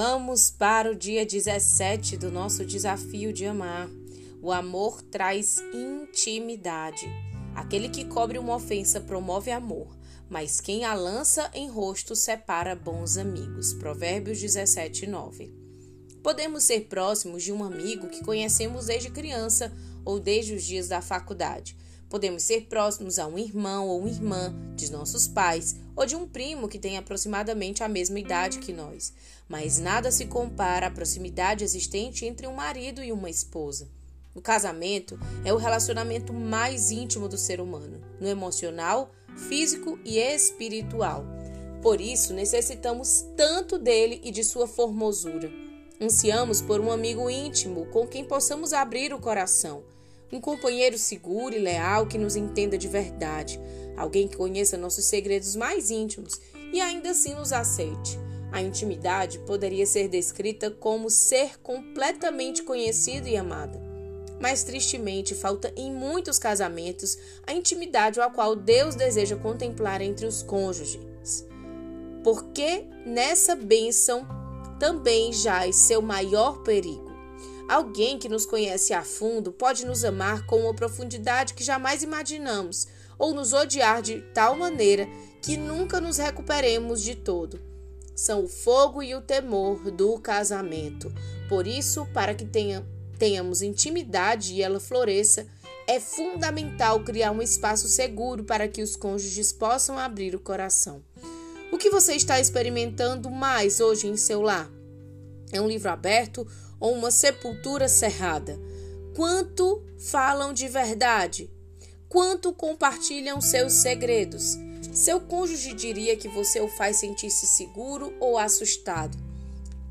Vamos para o dia 17 do nosso desafio de amar. O amor traz intimidade. Aquele que cobre uma ofensa promove amor, mas quem a lança em rosto separa bons amigos. Provérbios 17, 9. Podemos ser próximos de um amigo que conhecemos desde criança ou desde os dias da faculdade. Podemos ser próximos a um irmão ou irmã de nossos pais ou de um primo que tem aproximadamente a mesma idade que nós. Mas nada se compara à proximidade existente entre um marido e uma esposa. O casamento é o relacionamento mais íntimo do ser humano, no emocional, físico e espiritual. Por isso, necessitamos tanto dele e de sua formosura. Ansiamos por um amigo íntimo com quem possamos abrir o coração, um companheiro seguro e leal que nos entenda de verdade, alguém que conheça nossos segredos mais íntimos e ainda assim nos aceite. A intimidade poderia ser descrita como ser completamente conhecido e amado. Mas tristemente falta em muitos casamentos a intimidade a qual Deus deseja contemplar entre os cônjuges. Porque nessa bênção também jaz seu maior perigo. Alguém que nos conhece a fundo pode nos amar com uma profundidade que jamais imaginamos, ou nos odiar de tal maneira que nunca nos recuperemos de todo. São o fogo e o temor do casamento. Por isso, para que tenha tenhamos intimidade e ela floresça, é fundamental criar um espaço seguro para que os cônjuges possam abrir o coração. O que você está experimentando mais hoje em seu lar? É um livro aberto ou uma sepultura cerrada? Quanto falam de verdade? Quanto compartilham seus segredos? Seu cônjuge diria que você o faz sentir-se seguro ou assustado.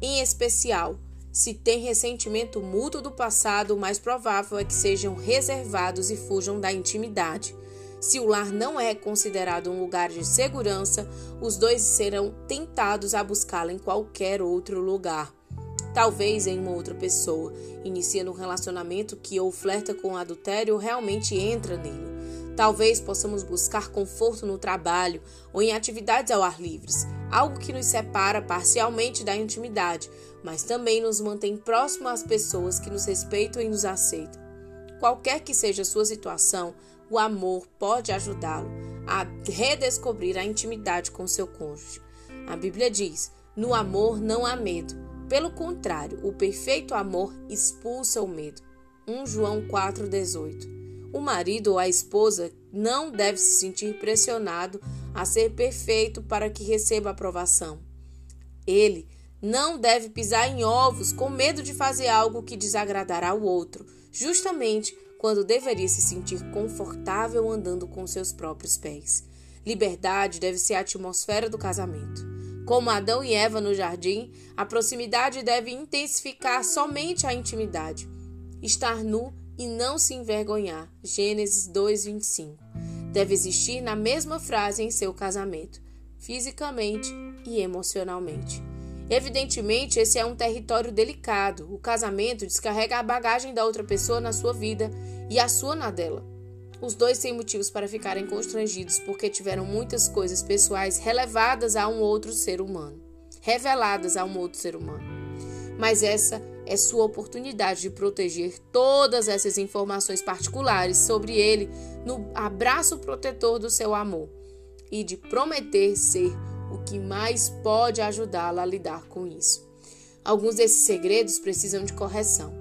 Em especial, se tem ressentimento mútuo do passado, o mais provável é que sejam reservados e fujam da intimidade. Se o lar não é considerado um lugar de segurança, os dois serão tentados a buscá-lo em qualquer outro lugar. Talvez em uma outra pessoa, iniciando um relacionamento que ou flerta com o adultério ou realmente entra nele. Talvez possamos buscar conforto no trabalho ou em atividades ao ar livre, algo que nos separa parcialmente da intimidade, mas também nos mantém próximo às pessoas que nos respeitam e nos aceitam. Qualquer que seja a sua situação, o amor pode ajudá-lo a redescobrir a intimidade com seu cônjuge. A Bíblia diz: no amor não há medo. Pelo contrário, o perfeito amor expulsa o medo. 1 João 4,18 o marido ou a esposa não deve se sentir pressionado a ser perfeito para que receba aprovação. Ele não deve pisar em ovos com medo de fazer algo que desagradará ao outro, justamente quando deveria se sentir confortável andando com seus próprios pés. Liberdade deve ser a atmosfera do casamento. Como Adão e Eva no jardim, a proximidade deve intensificar somente a intimidade. Estar nu e não se envergonhar. Gênesis 2:25. Deve existir na mesma frase em seu casamento, fisicamente e emocionalmente. Evidentemente, esse é um território delicado. O casamento descarrega a bagagem da outra pessoa na sua vida e a sua na dela. Os dois têm motivos para ficarem constrangidos porque tiveram muitas coisas pessoais relevadas a um outro ser humano, reveladas a um outro ser humano. Mas essa é sua oportunidade de proteger todas essas informações particulares sobre ele no abraço protetor do seu amor e de prometer ser o que mais pode ajudá-la a lidar com isso. Alguns desses segredos precisam de correção.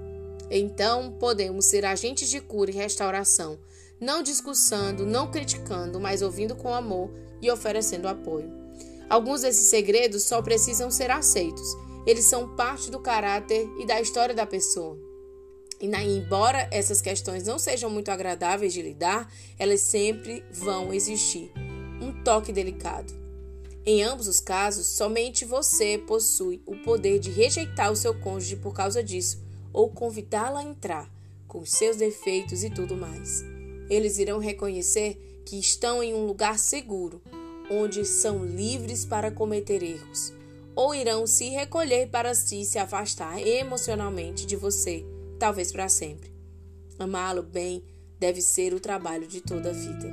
Então, podemos ser agentes de cura e restauração, não discussando, não criticando, mas ouvindo com amor e oferecendo apoio. Alguns desses segredos só precisam ser aceitos eles são parte do caráter e da história da pessoa. E na, embora essas questões não sejam muito agradáveis de lidar, elas sempre vão existir. Um toque delicado. Em ambos os casos, somente você possui o poder de rejeitar o seu cônjuge por causa disso, ou convidá-lo a entrar, com seus defeitos e tudo mais. Eles irão reconhecer que estão em um lugar seguro, onde são livres para cometer erros ou irão se recolher para si se afastar emocionalmente de você, talvez para sempre. Amá-lo bem deve ser o trabalho de toda a vida.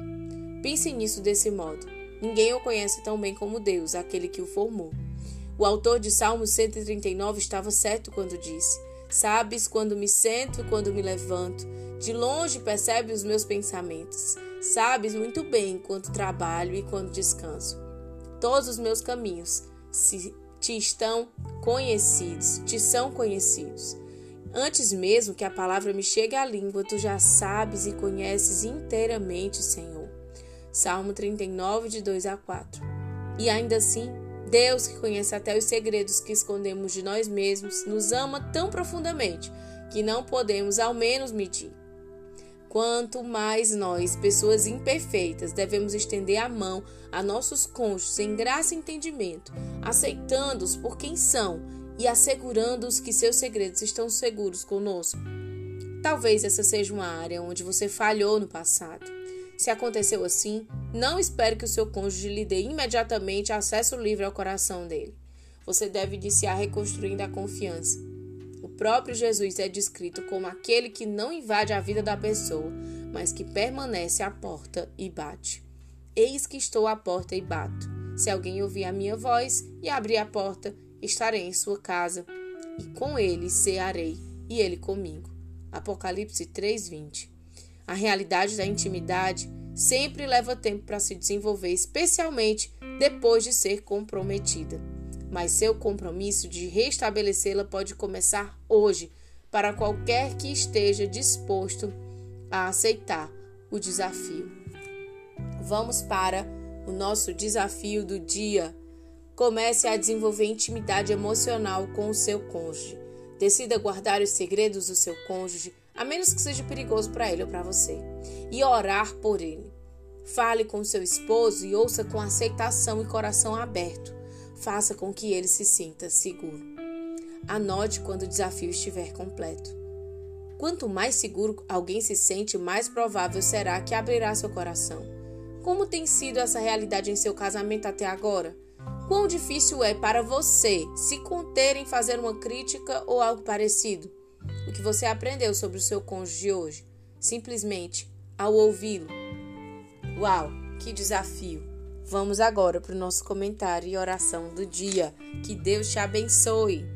Pense nisso desse modo. Ninguém o conhece tão bem como Deus, aquele que o formou. O autor de Salmo 139 estava certo quando disse: Sabes quando me sento e quando me levanto, de longe percebes os meus pensamentos. Sabes muito bem quando trabalho e quando descanso. Todos os meus caminhos se te estão conhecidos, te são conhecidos. Antes mesmo que a palavra me chegue à língua, tu já sabes e conheces inteiramente, Senhor. Salmo 39, de 2 a 4. E ainda assim, Deus, que conhece até os segredos que escondemos de nós mesmos, nos ama tão profundamente que não podemos ao menos medir. Quanto mais nós, pessoas imperfeitas, devemos estender a mão a nossos cônjuges em graça e entendimento, aceitando-os por quem são e assegurando-os que seus segredos estão seguros conosco. Talvez essa seja uma área onde você falhou no passado. Se aconteceu assim, não espere que o seu cônjuge lhe dê imediatamente acesso livre ao coração dele. Você deve iniciar reconstruindo a confiança. Próprio Jesus é descrito como aquele que não invade a vida da pessoa, mas que permanece à porta e bate. Eis que estou à porta e bato. Se alguém ouvir a minha voz e abrir a porta, estarei em sua casa, e com ele cearei, e ele comigo. Apocalipse 3:20. A realidade da intimidade sempre leva tempo para se desenvolver, especialmente depois de ser comprometida. Mas seu compromisso de restabelecê-la pode começar hoje, para qualquer que esteja disposto a aceitar o desafio. Vamos para o nosso desafio do dia. Comece a desenvolver intimidade emocional com o seu cônjuge. Decida guardar os segredos do seu cônjuge a menos que seja perigoso para ele ou para você, e orar por ele. Fale com seu esposo e ouça com aceitação e coração aberto. Faça com que ele se sinta seguro. Anote quando o desafio estiver completo. Quanto mais seguro alguém se sente, mais provável será que abrirá seu coração. Como tem sido essa realidade em seu casamento até agora? Quão difícil é para você se conter em fazer uma crítica ou algo parecido? o que você aprendeu sobre o seu cônjuge hoje, simplesmente ao ouvi-lo. Uau, que desafio! Vamos agora para o nosso comentário e oração do dia. Que Deus te abençoe!